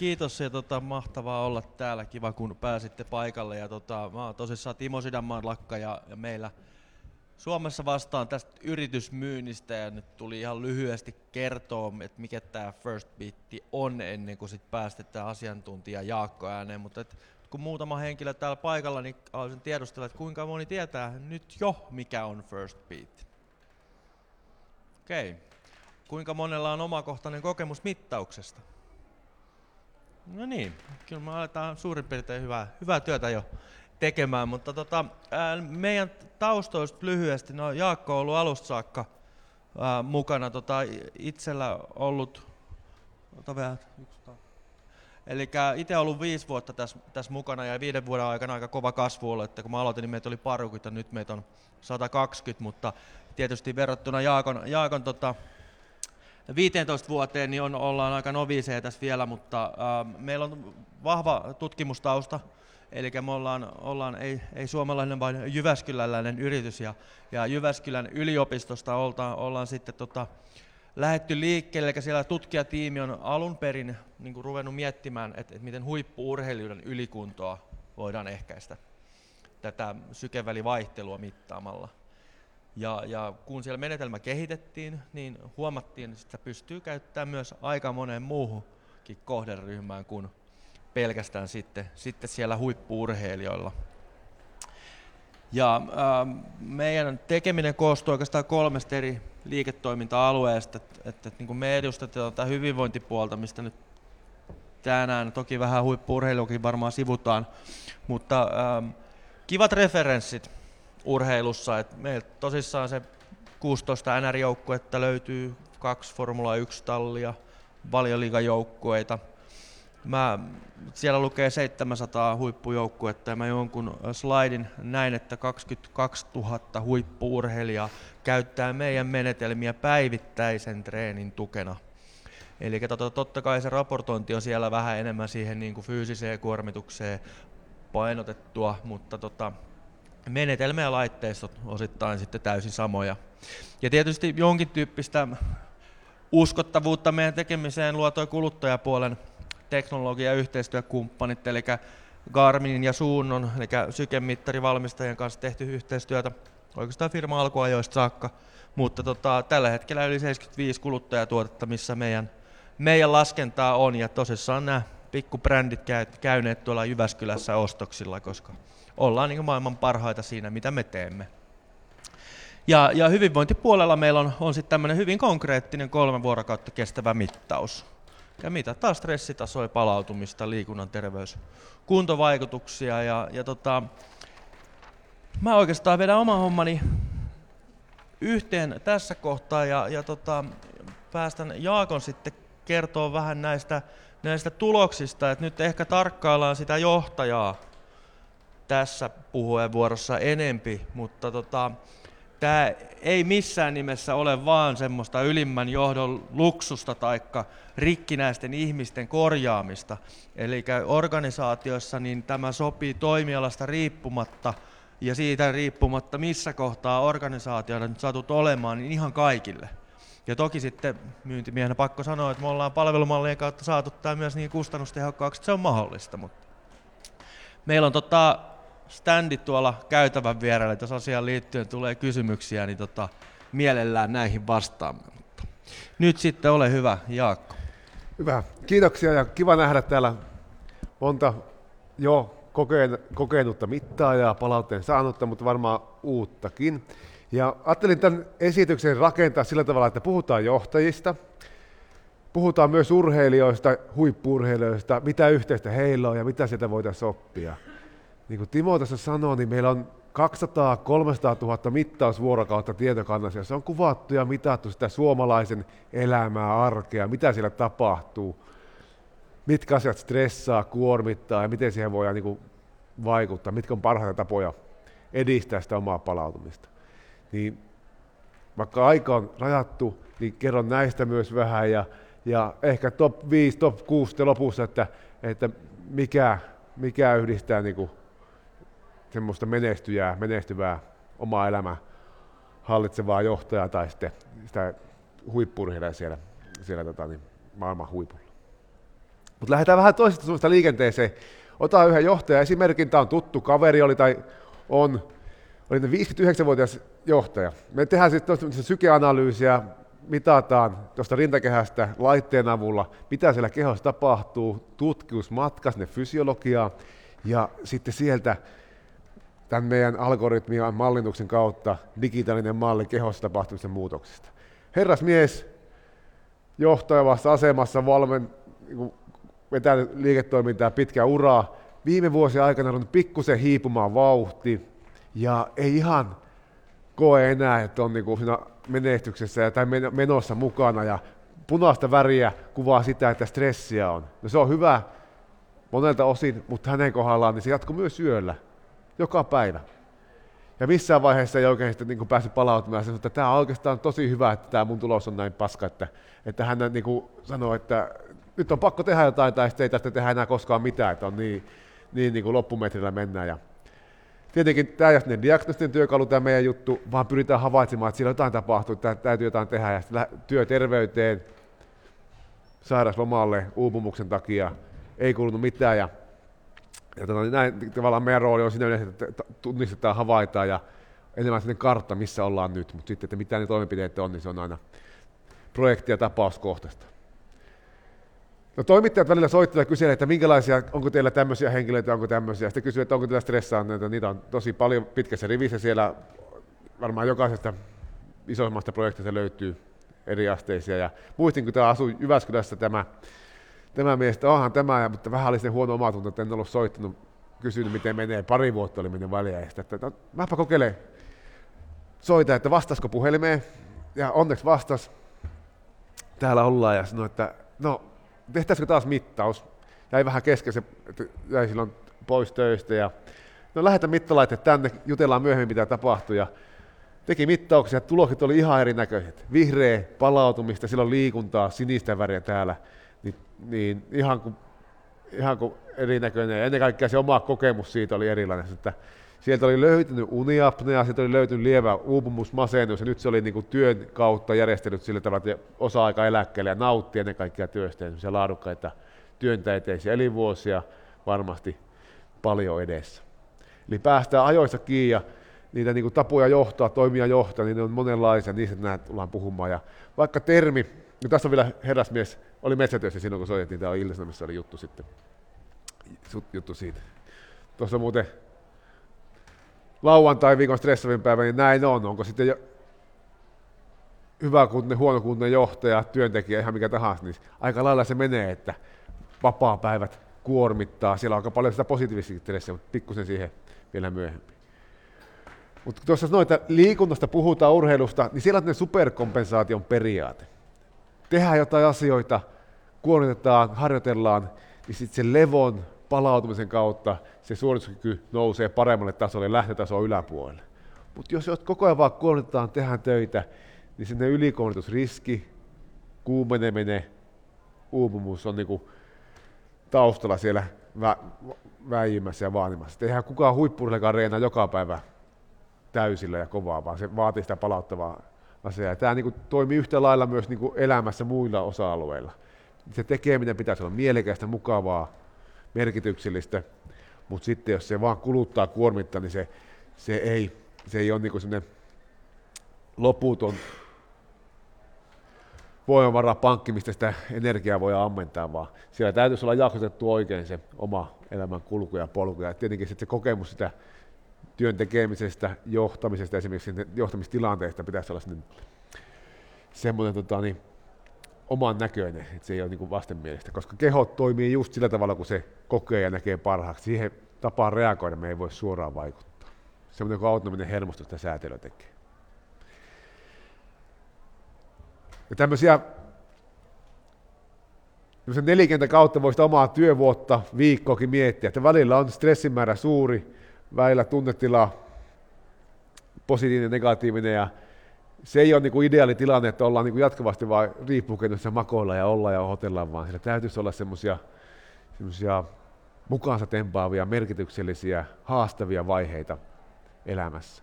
kiitos ja tota, mahtavaa olla täällä. Kiva kun pääsitte paikalle. Ja, tota, mä oon tosissaan Timo Sidanmaan lakka ja, ja meillä Suomessa vastaan tästä yritysmyynnistä ja nyt tuli ihan lyhyesti kertoa, että mikä tämä First Beat on ennen kuin sit päästetään asiantuntija Jaakko ääneen, mutta et, kun muutama henkilö täällä paikalla, niin haluaisin tiedustella, että kuinka moni tietää nyt jo, mikä on First Beat. Okei. Okay. Kuinka monella on omakohtainen kokemus mittauksesta? No niin, kyllä me aletaan suurin piirtein hyvää, hyvää työtä jo tekemään, mutta tota, ää, meidän taustoista lyhyesti, no Jaakko on ollut alusta saakka ää, mukana, tota, itsellä ollut, ota vielä, Eli itse ollut viisi vuotta tässä, tässä mukana ja viiden vuoden aikana aika kova kasvu ollut, että kun mä aloitin, niin meitä oli parukymmentä, nyt meitä on 120, mutta tietysti verrattuna Jaakon, Jaakon tota, 15 vuoteen niin on, ollaan aika noviiseja tässä vielä, mutta äh, meillä on vahva tutkimustausta, eli me ollaan, ollaan ei, ei suomalainen, vaan Jyväskyläläinen yritys, ja, ja Jyväskylän yliopistosta oltaan, ollaan sitten tota, lähetty liikkeelle, eli siellä tutkijatiimi on alun perin niin kuin ruvennut miettimään, että, että miten huippuurheilijoiden ylikuntoa voidaan ehkäistä tätä sykevälivaihtelua mittaamalla. Ja, ja kun siellä menetelmä kehitettiin, niin huomattiin, että sitä pystyy käyttämään myös aika moneen muuhunkin kohderyhmään kuin pelkästään sitten, sitten siellä huippuurheilijoilla. Ja äh, meidän tekeminen koostuu oikeastaan kolmesta eri liiketoiminta-alueesta. Että, että, että niin me edustetaan tätä hyvinvointipuolta, mistä nyt tänään toki vähän huippuurheilukin varmaan sivutaan, mutta äh, kivat referenssit urheilussa. Et meillä tosissaan se 16 NR-joukkuetta löytyy, kaksi Formula 1-tallia, valioliigajoukkueita. Mä, siellä lukee 700 huippujoukkuetta ja mä jonkun slaidin näin, että 22 000 huippuurheilijaa käyttää meidän menetelmiä päivittäisen treenin tukena. Eli totta kai se raportointi on siellä vähän enemmän siihen niin kuin fyysiseen kuormitukseen painotettua, mutta tota, menetelmä ja laitteistot osittain sitten täysin samoja. Ja tietysti jonkin tyyppistä uskottavuutta meidän tekemiseen luo tuo kuluttajapuolen teknologia- ja yhteistyökumppanit, eli Garminin ja Suunnon, eli sykemittarivalmistajien kanssa tehty yhteistyötä oikeastaan firma alkuajoista saakka, mutta tota, tällä hetkellä yli 75 kuluttajatuotetta, missä meidän, meidän laskentaa on, ja tosissaan nämä pikkubrändit käyneet tuolla Jyväskylässä ostoksilla, koska ollaan niin maailman parhaita siinä, mitä me teemme. Ja, ja hyvinvointipuolella meillä on, on sitten tämmöinen hyvin konkreettinen kolme vuorokautta kestävä mittaus. Ja mitataan stressitasoja, palautumista, liikunnan terveys, kuntovaikutuksia. Ja, ja tota, mä oikeastaan vedän oman hommani yhteen tässä kohtaa ja, ja tota, päästän Jaakon sitten kertoa vähän näistä, näistä tuloksista, että nyt ehkä tarkkaillaan sitä johtajaa tässä puheenvuorossa enempi, mutta tota, tämä ei missään nimessä ole vaan semmoista ylimmän johdon luksusta tai rikkinäisten ihmisten korjaamista. Eli organisaatioissa niin tämä sopii toimialasta riippumatta ja siitä riippumatta, missä kohtaa organisaatioida nyt satut olemaan, niin ihan kaikille. Ja toki sitten myyntimiehenä pakko sanoa, että me ollaan palvelumallien kautta saatu tämä myös niin kustannustehokkaaksi, että se on mahdollista. Mutta meillä on tota, standit tuolla käytävän vierellä, jos asiaan liittyen tulee kysymyksiä, niin tota, mielellään näihin vastaamme. Mutta nyt sitten ole hyvä, Jaakko. Hyvä, kiitoksia ja kiva nähdä täällä monta jo kokenutta mittaajaa, palautteen saanutta, mutta varmaan uuttakin. Ja ajattelin tämän esityksen rakentaa sillä tavalla, että puhutaan johtajista, puhutaan myös urheilijoista, huippurheilijoista, mitä yhteistä heillä on ja mitä sieltä voitaisiin oppia niin kuin Timo tässä sanoi, niin meillä on 200-300 000 mittausvuorokautta tietokannassa, se on kuvattu ja mitattu sitä suomalaisen elämää, arkea, mitä siellä tapahtuu, mitkä asiat stressaa, kuormittaa ja miten siihen voidaan niin kuin vaikuttaa, mitkä on parhaita tapoja edistää sitä omaa palautumista. Niin vaikka aika on rajattu, niin kerron näistä myös vähän ja, ja ehkä top 5, top 6 lopussa, että, että mikä, mikä yhdistää niin kuin semmoista menestyjää, menestyvää omaa elämää hallitsevaa johtajaa tai sitten sitä huippurheilijaa siellä, siellä tota, niin, maailman huipulla. Mutta lähdetään vähän toisesta suunnasta liikenteeseen. Ota yhden johtajan esimerkin, tämä on tuttu kaveri, oli tai on, oli 59-vuotias johtaja. Me tehdään sitten sykeanalyysiä, mitataan tuosta rintakehästä laitteen avulla, mitä siellä kehossa tapahtuu, tutkimusmatka sinne fysiologiaan, ja sitten sieltä tämän meidän algoritmin ja mallinnuksen kautta digitaalinen malli kehossa tapahtuvista muutoksista. Herrasmies johtavassa asemassa valmen, niin vetää liiketoimintaa pitkää uraa. Viime vuosien aikana on pikkusen hiipumaan vauhti ja ei ihan koe enää, että on niin siinä menestyksessä tai menossa mukana ja punaista väriä kuvaa sitä, että stressiä on. No se on hyvä monelta osin, mutta hänen kohdallaan niin se jatkuu myös yöllä, joka päivä. Ja missään vaiheessa ei oikein sitten niin päässyt palautumaan sen, että tämä on oikeastaan tosi hyvä, että tämä mun tulos on näin paska, että, että hän niin kuin että nyt on pakko tehdä jotain tai sitten ei tästä tehdä enää koskaan mitään, että on niin, niin, niin kuin loppumetrillä mennään. Tietenkin tämä ei ole diagnostinen työkalu tämä meidän juttu, vaan pyritään havaitsemaan, että siellä jotain tapahtuu, että täytyy jotain tehdä ja työterveyteen, sairauslomalle, uupumuksen takia, ei kuulunut mitään ja ja tota, niin näin tavallaan meidän rooli on siinä yleensä, että tunnistetaan, havaitaan ja enemmän sellainen kartta, missä ollaan nyt, mutta sitten, että mitä ne toimenpiteet on, niin se on aina projekti- ja tapauskohtaista. No toimittajat välillä soittavat ja kysyvät, että minkälaisia, onko teillä tämmöisiä henkilöitä, onko tämmöisiä. Sitten kysyvät, että onko teillä stressaanneita, niitä on tosi paljon pitkässä rivissä siellä, varmaan jokaisesta isommasta projektista löytyy eri asteisia. Ja muistin, kun tämä asui Jyväskylässä tämä tämä mies, että onhan tämä, mutta vähän oli se huono omatunto, että en ollut soittanut, kysynyt miten menee, pari vuotta oli mennyt väliä, että, että no, mäpä kokeilen soita, että vastasko puhelimeen, ja onneksi vastas, täällä ollaan, ja sanoi, että no, tehtäisikö taas mittaus, jäi vähän kesken, se, jäi silloin pois töistä, ja no lähetä mittalaite tänne, jutellaan myöhemmin mitä tapahtui, ja teki mittauksia, tulokset oli ihan erinäköiset. Vihreä palautumista, silloin liikuntaa, sinistä väriä täällä niin, niin ihan, kuin, ihan kuin erinäköinen. Ja ennen kaikkea se oma kokemus siitä oli erilainen. Että sieltä oli löytynyt uniapnea, sieltä oli löytynyt lievä uupumus, masennus, ja nyt se oli niin kuin työn kautta järjestänyt sillä tavalla, että osa-aika eläkkeelle ja nautti ennen kaikkea työstä ja laadukkaita työntäiteisiä elinvuosia varmasti paljon edessä. Eli päästään ajoissa kiinni ja niitä niin kuin tapoja johtaa, toimia johtaa, niin ne on monenlaisia, niistä näin tullaan puhumaan. Ja vaikka termi, no tässä on vielä herrasmies oli metsätyössä silloin, kun soitettiin, tämä on Illes-Sanomissa oli juttu sitten, juttu siitä. Tuossa muuten lauantai viikon stressaavin päivä, niin näin on. Onko sitten jo hyvä kunne, huono kunne johtaja, työntekijä, ihan mikä tahansa, niin aika lailla se menee, että vapaa-päivät kuormittaa. Siellä on aika paljon sitä positiivista stressiä, mutta pikkusen siihen vielä myöhemmin. Mutta tuossa noita liikunnasta puhutaan, urheilusta, niin siellä on superkompensaation periaate tehdään jotain asioita, kuormitetaan, harjoitellaan, niin sitten sen levon palautumisen kautta se suorituskyky nousee paremmalle tasolle, lähtötaso yläpuolelle. Mutta jos koko ajan vaan kuormitetaan, tehdään töitä, niin sinne ylikuormitusriski, kuumeneminen, uupumus on niinku taustalla siellä vä- väijymässä ja vaanimassa. Eihän kukaan huippurillakaan reena joka päivä täysillä ja kovaa, vaan se vaatii sitä palauttavaa asia. Tämä niin kuin, toimii yhtä lailla myös niin kuin elämässä muilla osa-alueilla. Se tekeminen pitäisi olla mielekästä, mukavaa, merkityksellistä, mutta sitten jos se vaan kuluttaa kuormittaa, niin se, se ei, se ei ole niin kuin loputon pankki, mistä sitä energiaa voi ammentaa, vaan siellä täytyisi olla jaksotettu oikein se oma elämän kulku ja polku. Ja tietenkin se kokemus sitä työn tekemisestä, johtamisesta, esimerkiksi johtamistilanteesta pitäisi olla semmoinen tota, niin, oman näköinen, että se ei ole niin vastenmielistä, koska keho toimii just sillä tavalla, kun se kokee ja näkee parhaaksi. Siihen tapaan reagoida me ei voi suoraan vaikuttaa. Semmoinen kuin autonominen hermosto sitä säätelyä tekee. Ja tämmöisiä nelikentän kautta voisi omaa työvuotta, viikkoakin miettiä, että välillä on stressin määrä suuri, väillä tunnetila positiivinen, negatiivinen ja se ei ole niin kuin ideaali tilanne, että ollaan niin kuin jatkuvasti vain riippukennossa makoilla ja olla ja hotellaan, vaan siellä täytyisi olla semmoisia mukaansa tempaavia, merkityksellisiä, haastavia vaiheita elämässä.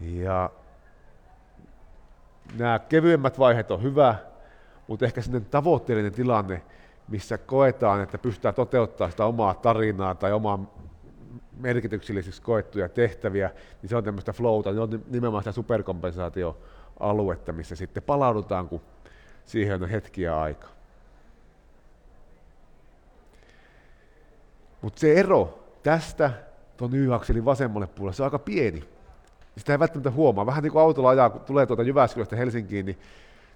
Ja nämä kevyemmät vaiheet on hyvä, mutta ehkä sinne tavoitteellinen tilanne, missä koetaan, että pystytään toteuttamaan sitä omaa tarinaa tai omaa merkityksellisiksi koettuja tehtäviä, niin se on tämmöistä flowta, niin on nimenomaan sitä superkompensaatioaluetta, missä sitten palaudutaan, kun siihen on hetkiä aika. Mutta se ero tästä tuon Y-akselin vasemmalle puolelle, se on aika pieni. Sitä ei välttämättä huomaa. Vähän niin kuin autolla ajaa, kun tulee tuota Jyväskylästä Helsinkiin, niin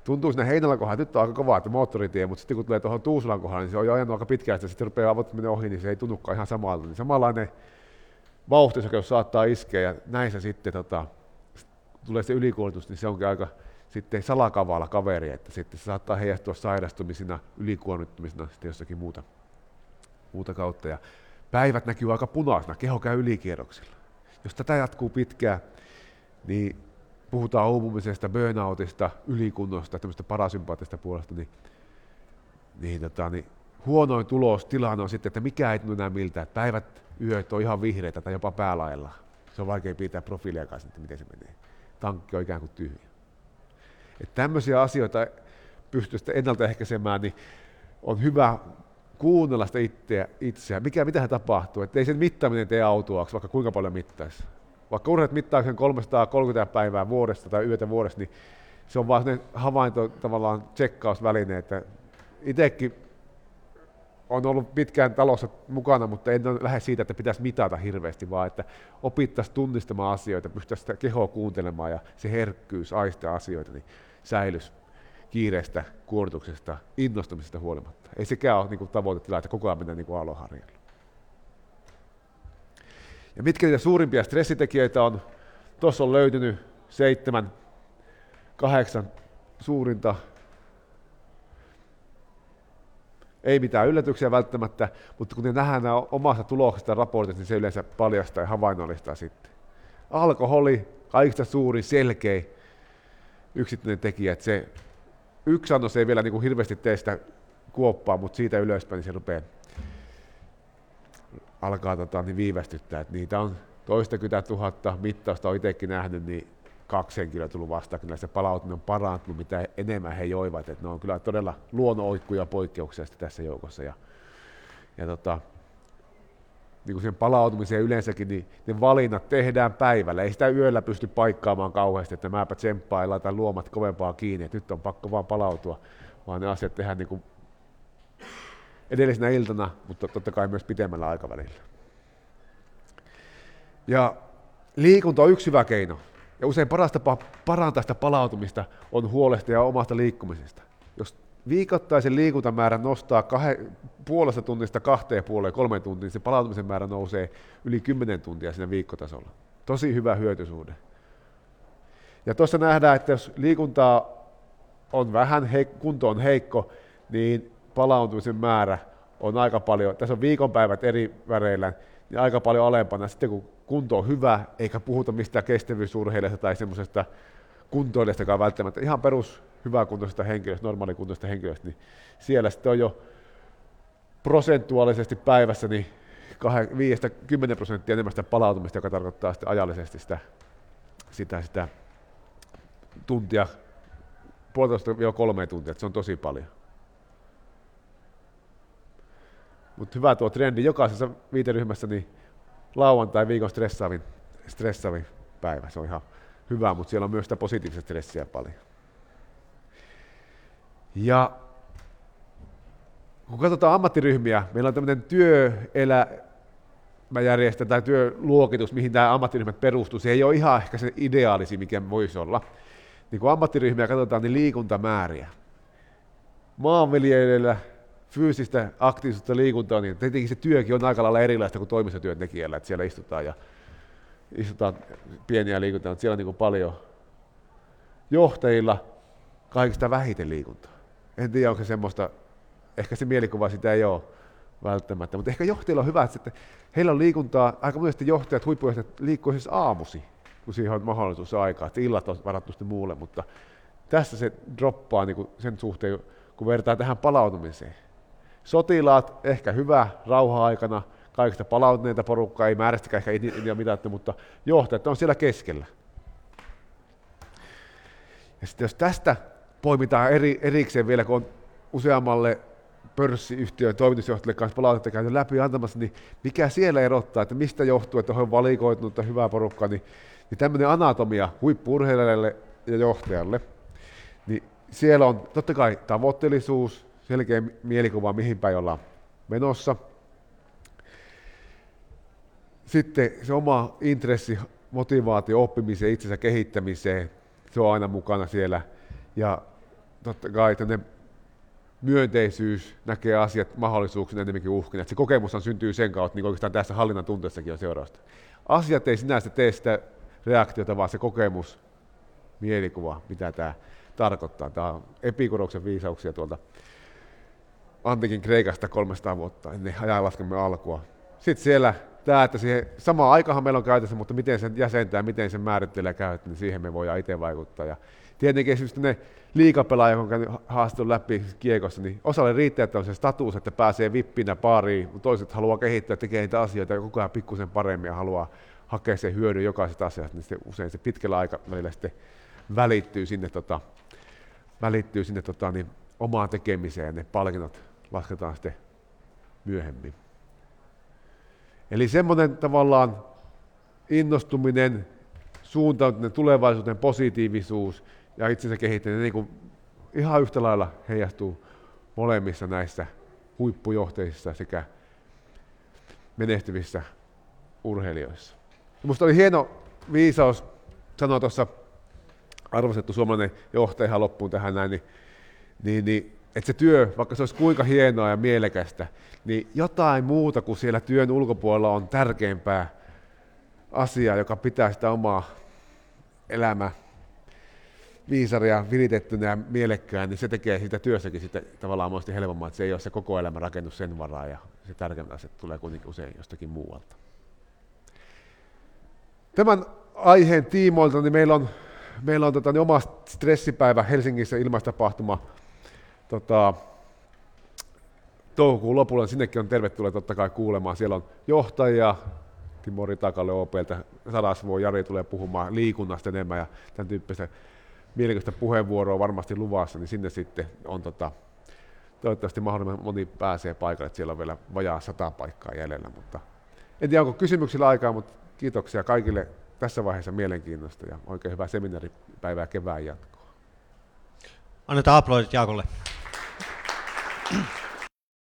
tuntuu siinä Heinolan kohdalla, että nyt on aika kova, että moottoritie, mutta sitten kun tulee tuohon Tuusulan kohdalle, niin se on jo ajanut aika pitkään, että sitten rupeaa avottaminen ohi, niin se ei tunnukaan ihan samalta. Niin samanlainen vauhtisokeus saattaa iskeä, ja näissä sitten tota, tulee se ylikuormitus, niin se onkin aika sitten salakavala kaveri, että sitten se saattaa heijastua sairastumisina, ylikuormittumisina sitten jossakin muuta, muuta kautta. Ja päivät näkyy aika punaisena, keho käy ylikierroksilla. Jos tätä jatkuu pitkään, niin puhutaan uupumisesta, burnoutista, ylikunnosta, tämmöistä parasympaattista puolesta, niin, niin, tota, niin huonoin tulos tilanne on sitten, että mikä ei tunnu enää miltä, että päivät, yöt on ihan vihreitä tai jopa päälailla. Se on vaikea pitää profiilia kanssa, että miten se menee. Tankki on ikään kuin tyhjä. Että tämmöisiä asioita pystyy sitten ennaltaehkäisemään, niin on hyvä kuunnella sitä itseä, itseä. Mikä, mitä hän tapahtuu. Että ei sen mittaaminen tee autuaksi, vaikka kuinka paljon mittaisi. Vaikka urheilut mittauksen 330 päivää vuodesta tai yötä vuodesta, niin se on vaan havainto, tavallaan tsekkausväline, että itsekin on ollut pitkään talossa mukana, mutta en lähde siitä, että pitäisi mitata hirveästi, vaan että opittaisiin tunnistamaan asioita, pystyttäisiin sitä kehoa kuuntelemaan ja se herkkyys aistaa asioita, niin säilys kiireestä, kuormituksesta, innostumisesta huolimatta. Ei sekään ole niin tavoitetila, että koko ajan mennään niin aloharjalla. Ja mitkä niitä suurimpia stressitekijöitä on? Tuossa on löytynyt seitsemän, kahdeksan suurinta. Ei mitään yllätyksiä välttämättä, mutta kun ne nähdään nämä omasta tuloksesta raportista, niin se yleensä paljastaa ja havainnollistaa sitten. Alkoholi, kaikista suurin, selkeä yksittäinen tekijä, että se yksi annos ei vielä niin kuin hirveästi tee sitä kuoppaa, mutta siitä ylöspäin niin se rupeaa alkaa tota, niin viivästyttää. Et niitä on toistakymmentä tuhatta mittausta, on itsekin nähnyt, niin kaksi henkilöä tullut vastaan, kyllä se palautuminen on parantunut, mitä enemmän he joivat. Et ne on kyllä todella luonnonoikkuja poikkeuksia tässä joukossa. Ja, ja tota, niin kuin sen palautumiseen yleensäkin, niin ne valinnat tehdään päivällä. Ei sitä yöllä pysty paikkaamaan kauheasti, että mäpä tsemppaan tai luomat kovempaa kiinni, että nyt on pakko vaan palautua, vaan ne asiat tehdään niin kuin edellisenä iltana, mutta totta kai myös pitemmällä aikavälillä. Ja liikunta on yksi hyvä keino. Ja usein paras tapa parantaa sitä palautumista on huolehtia omasta liikkumisesta. Jos viikoittaisen liikuntamäärän nostaa kahe, puolesta tunnista kahteen puoleen kolmeen tuntiin, se palautumisen määrä nousee yli 10 tuntia siinä viikkotasolla. Tosi hyvä hyötysuhde. Ja tuossa nähdään, että jos liikuntaa on vähän, kunto on heikko, niin palautumisen määrä on aika paljon, tässä on viikonpäivät eri väreillä, niin aika paljon alempana. Sitten kun kunto on hyvä, eikä puhuta mistään kestävyysurheilijasta tai semmoisesta kuntoilijastakaan välttämättä, ihan perus hyväkuntoisesta henkilöstä, normaalikuntoisesta henkilöstä, niin siellä sitten on jo prosentuaalisesti päivässä niin 5-10 prosenttia enemmän sitä palautumista, joka tarkoittaa sitten ajallisesti sitä, sitä, sitä tuntia, puolitoista kolme tuntia, että se on tosi paljon. Mutta hyvä tuo trendi jokaisessa viiteryhmässä, niin lauantai viikon stressaavin, stressaavin päivä, se on ihan hyvä, mutta siellä on myös sitä positiivista stressiä paljon. Ja kun katsotaan ammattiryhmiä, meillä on tämmöinen työelämäjärjestö tai työluokitus, mihin tämä ammattiryhmät perustuu. Se ei ole ihan ehkä se ideaalisi, mikä voisi olla. Niin kun ammattiryhmiä katsotaan, niin liikuntamääriä. Maanviljelijöillä fyysistä aktiivisuutta liikuntaa, niin tietenkin se työkin on aika lailla erilaista kuin toimistotyöntekijällä, että siellä istutaan ja istutaan pieniä liikuntaa, mutta siellä on niin paljon johtajilla kaikista vähiten liikuntaa. En tiedä, onko se semmoista, ehkä se mielikuva sitä ei ole välttämättä, mutta ehkä johtajilla on hyvä, että heillä on liikuntaa, aika monesti johtajat, huippujohtajat liikkuu siis aamusi, kun siihen on mahdollisuus aikaa, että illat on varattu sitten muulle, mutta tässä se droppaa niin sen suhteen, kun vertaa tähän palautumiseen. Sotilaat, ehkä hyvä rauha-aikana, kaikista palautuneita porukkaa, ei määrästäkään ehkä idea mitattu, mutta johtajat on siellä keskellä. Ja sitten jos tästä poimitaan eri, erikseen vielä, kun on useammalle pörssiyhtiön toimitusjohtajille kanssa palautetta käyty läpi antamassa, niin mikä siellä erottaa, että mistä johtuu, että on valikoitunut hyvää porukkaa, niin, niin tämmöinen anatomia huippurheilijalle ja johtajalle, niin siellä on totta kai tavoitteellisuus, selkeä mielikuva, mihin päin ollaan menossa. Sitten se oma intressi, motivaatio oppimiseen, itsensä kehittämiseen, se on aina mukana siellä. Ja totta kai myönteisyys, näkee asiat mahdollisuuksina enemmänkin uhkina. Että se kokemushan syntyy sen kautta, niin oikeastaan tässä hallinnan tunteessakin on seurausta. Asiat ei sinänsä tee sitä reaktiota, vaan se kokemus, mielikuva, mitä tämä tarkoittaa. Tämä on epikuroksen viisauksia tuolta antikin Kreikasta 300 vuotta ennen ajanlaskemme alkua. Sitten siellä tämä, että siihen samaan aikahan meillä on käytössä, mutta miten sen jäsentää, miten sen määrittelee käyttää, niin siihen me voidaan itse vaikuttaa. Ja tietenkin esimerkiksi ne liikapelaaja, joka on haastelun läpi kiekossa, niin osalle riittää, että on se status, että pääsee vippinä pariin, mutta toiset haluaa kehittää, tekee niitä asioita ja koko ajan pikkusen paremmin ja haluaa hakea sen hyödyn jokaisesta asiasta, niin se usein se pitkällä aikavälillä sitten välittyy sinne, tota, välittyy sinne tota, niin, omaan tekemiseen ne palkinnot lasketaan sitten myöhemmin. Eli semmoinen tavallaan innostuminen, suuntautuminen tulevaisuuteen, positiivisuus ja itsensä kehittäminen niin kuin ihan yhtä lailla heijastuu molemmissa näissä huippujohteissa sekä menestyvissä urheilijoissa. Minusta oli hieno viisaus sanoa tuossa arvostettu suomalainen johtaja loppuun tähän näin, niin, niin, niin että se työ, vaikka se olisi kuinka hienoa ja mielekästä, niin jotain muuta kuin siellä työn ulkopuolella on tärkeämpää asiaa, joka pitää sitä omaa elämää viisaria viritettynä ja mielekkään, niin se tekee siitä työssäkin sitten tavallaan monesti helpommaa, että se ei ole se koko elämä rakennus sen varaa ja se tärkeimmät asiat tulee kuitenkin usein jostakin muualta. Tämän aiheen tiimoilta niin meillä on, meillä on tota, niin oma stressipäivä Helsingissä ilmaistapahtuma tota, toukokuun lopulla, sinnekin on tervetulleet totta kai kuulemaan. Siellä on johtajia, Timo Ritakalle OPltä, Sadasvuo, Jari tulee puhumaan liikunnasta enemmän ja tämän tyyppistä mielenkiintoista puheenvuoroa varmasti luvassa, niin sinne sitten on tota, toivottavasti mahdollisimman moni pääsee paikalle, siellä on vielä vajaa sata paikkaa jäljellä, mutta en tiedä onko kysymyksillä aikaa, mutta kiitoksia kaikille tässä vaiheessa mielenkiinnosta ja oikein hyvää seminaaripäivää kevään jatkoa. Annetaan aplodit Jaakolle. Thank you.